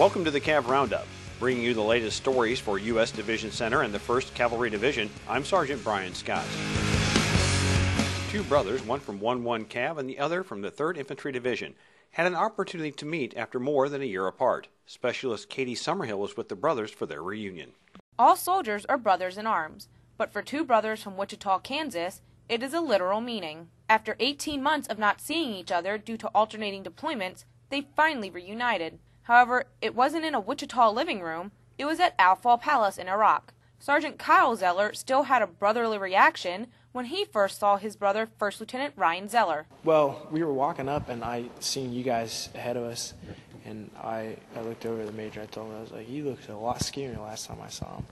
Welcome to the Cav Roundup, bringing you the latest stories for U.S. Division Center and the 1st Cavalry Division. I'm Sergeant Brian Scott. Two brothers, one from 1 1 Cav and the other from the 3rd Infantry Division, had an opportunity to meet after more than a year apart. Specialist Katie Summerhill was with the brothers for their reunion. All soldiers are brothers in arms, but for two brothers from Wichita, Kansas, it is a literal meaning. After 18 months of not seeing each other due to alternating deployments, they finally reunited. However, it wasn't in a Wichita living room, it was at Al Faw Palace in Iraq. Sergeant Kyle Zeller still had a brotherly reaction when he first saw his brother, First Lieutenant Ryan Zeller. Well, we were walking up and I seen you guys ahead of us, and I, I looked over at the major. I told him I was like, "He looks a lot scarier last time I saw him."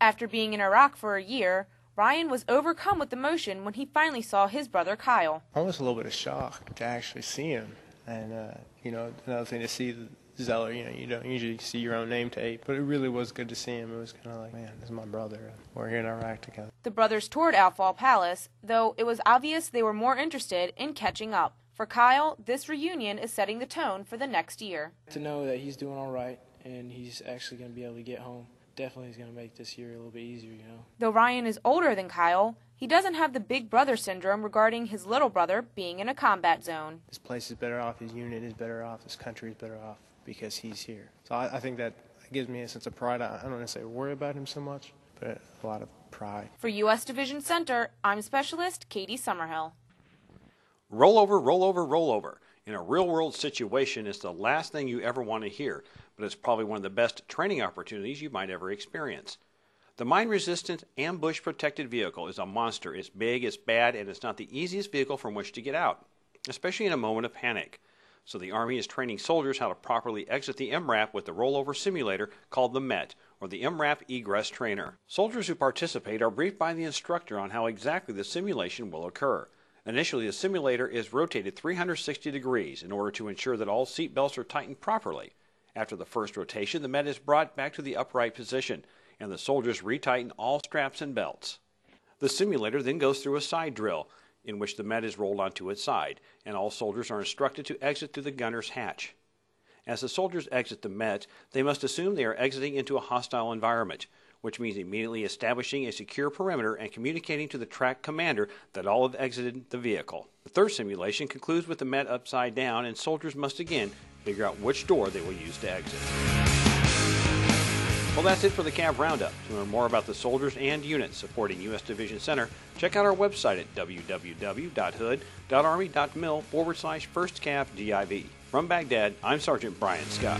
After being in Iraq for a year, Ryan was overcome with emotion when he finally saw his brother Kyle. I was a little bit of shock to actually see him, and uh, you know, another thing to see Zeller. You know, you don't usually see your own name tape, but it really was good to see him. It was kind of like, man, this is my brother. We're here in Iraq together. The brothers toured Al Faw Palace, though it was obvious they were more interested in catching up. For Kyle, this reunion is setting the tone for the next year. To know that he's doing all right and he's actually going to be able to get home definitely is going to make this year a little bit easier, you know. Though Ryan is older than Kyle, he doesn't have the big brother syndrome regarding his little brother being in a combat zone. This place is better off, his unit is better off, this country is better off because he's here. So I, I think that gives me a sense of pride. I, I don't necessarily worry about him so much, but a lot of pride. For U.S. Division Center, I'm Specialist Katie Summerhill. Roll over, roll over, roll over. In a real world situation, it's the last thing you ever want to hear, but it's probably one of the best training opportunities you might ever experience. The mine resistant ambush protected vehicle is a monster. It's big, it's bad, and it's not the easiest vehicle from which to get out, especially in a moment of panic. So the Army is training soldiers how to properly exit the MRAP with the rollover simulator called the MET, or the MRAP Egress Trainer. Soldiers who participate are briefed by the instructor on how exactly the simulation will occur. Initially, the simulator is rotated 360 degrees in order to ensure that all seat belts are tightened properly. After the first rotation, the MET is brought back to the upright position, and the soldiers retighten all straps and belts. The simulator then goes through a side drill, in which the MET is rolled onto its side, and all soldiers are instructed to exit through the gunner's hatch. As the soldiers exit the MET, they must assume they are exiting into a hostile environment, which means immediately establishing a secure perimeter and communicating to the track commander that all have exited the vehicle. The third simulation concludes with the MET upside down, and soldiers must again figure out which door they will use to exit. Well, that's it for the CAV Roundup. To learn more about the soldiers and units supporting U.S. Division Center, check out our website at www.hood.army.mil forward slash 1st CAV DIV. From Baghdad, I'm Sergeant Brian Scott.